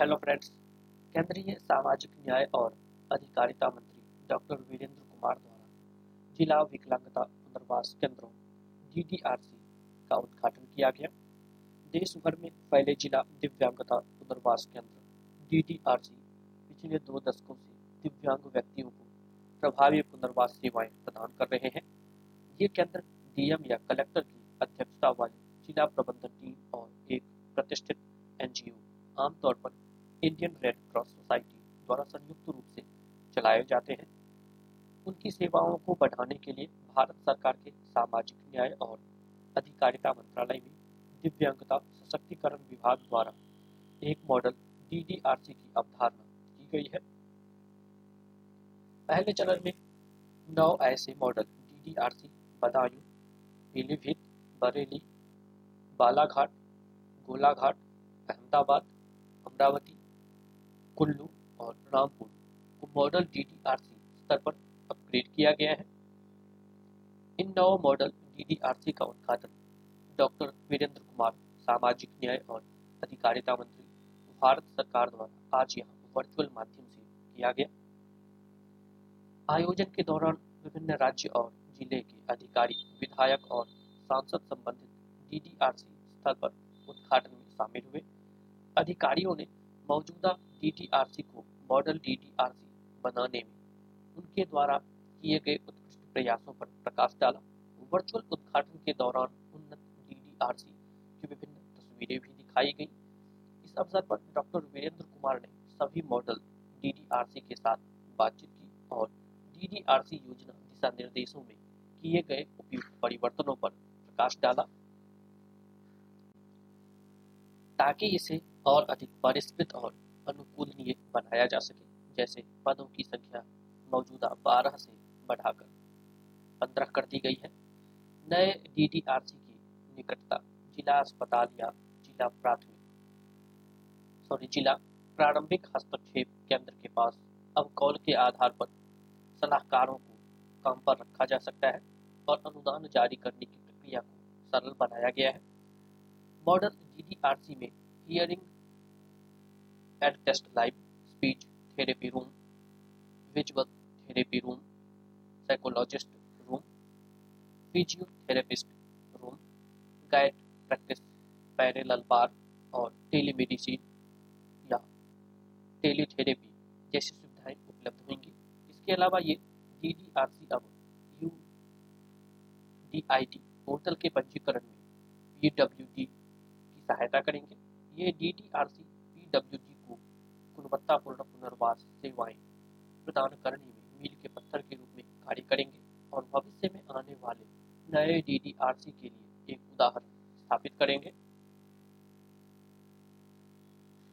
Hello friends केंद्रीय सामाजिक न्याय और अधिकारिता मंत्री डॉक्टर वीरेंद्र कुमार द्वारा जिला विकलांगता पुनर्वास केंद्रों डीडीआरसी का उद्घाटन किया गया। देश भर में फैले जिला दिव्यांगता पुनर्वास केंद्र डीडीआरसी पिछले दो दशकों से दिव्यांग व्यक्तियों को प्रभावी पुनर्वास सेवाएँ प्रदान कर रहे हैं। ये केंद्र डीएम या कलेक्टर की अध्यक्षता वाली जिला प्रबंधन टीम और एक प्रतिष्ठित एनजीओ आमतौर पर इंडियन रेड क्रॉस सोसाइटी द्वारा संयुक्त रूप से चलाए जाते हैं। उनकी सेवाओं को बढ़ाने के लिए भारत सरकार के सामाजिक न्याय और अधिकारिता मंत्रालय में दिव्यांगता सशक्तिकरण विभाग द्वारा एक मॉडल डीडीआरसी की अवधारणा की गई है। पहले चरण में नौ ऐसे मॉडल डीडीआरसी बदायूं, पीलीभीत, बरेली, बालाघाट, गोलाघाट, अहमदाबाद, अमरावती कुल्लू और रामपुर को मॉडल डीडीआरसी स्तर पर अपग्रेड किया गया है। इन नौ मॉडल डीडीआरसी का उद्घाटन डॉक्टर वीरेंद्र कुमार, सामाजिक न्याय और अधिकारिता मंत्री भारत सरकार द्वारा आज यहाँ वर्चुअल माध्यम से किया गया। आयोजन के दौरान विभिन्न राज्य और ज़िले के अधिकारी, विधायक और सांसद संबंधित डीडीआरसी स्थल पर उद्घाटन में शामिल हुए। अधिकारियों ने मौजूदा डीडीआरसी को मॉडल डीडीआरसी बनाने में उनके द्वारा किए गए उत्कृष्ट प्रयासों पर प्रकाश डाला। वर्चुअल उद्घाटन के दौरान उन्नत डीडीआरसी की विभिन्न तस्वीरें भी दिखाई गई। इस अवसर पर डॉक्टर वीरेंद्र कुमार ने सभी मॉडल डीडीआरसी के साथ बातचीत की और डीडीआरसी योजना दिशा निर्देशों में किए गए उपयुक्त परिवर्तनों पर प्रकाश डाला। ताकि इसे और अधिक परिष्कृत और अनुकूलनीय बनाया जा सके, जैसे पदों की संख्या मौजूदा बारह से बढ़ाकर पंद्रह कर दी गई है। नए डीडीआरसी की निकटता जिला अस्पताल या जिला प्राथमिक सॉरी जिला प्रारंभिक हस्तक्षेप केंद्र के पास अब कॉल के आधार पर सलाहकारों को काम पर रखा जा सकता है और अनुदान जारी करने की प्रक्रिया को सरल बनाया गया है। मॉडल डीडीआरसी में hearing aid test live speech therapy room visual therapy room psychologist room physiotherapist room guide practice parallel bar और टेलीमेडिसिन या टेलीथेरेपी जैसी सुविधाएँ उपलब्ध होंगी। इसके अलावा ये डी डी आर सी अब U D I D portal के पंजीकरण में पी डब्ल्यू डी की सहायता करेंगे। ये D D R C P W D गुणवत्तापूर्ण पुनर्वास सेवाएँ प्रदान करने में मील के पत्थर के रूप में कार्य करेंगे और भविष्य में आने वाले नए डी डी आर सी के लिए एक उदाहरण स्थापित करेंगे।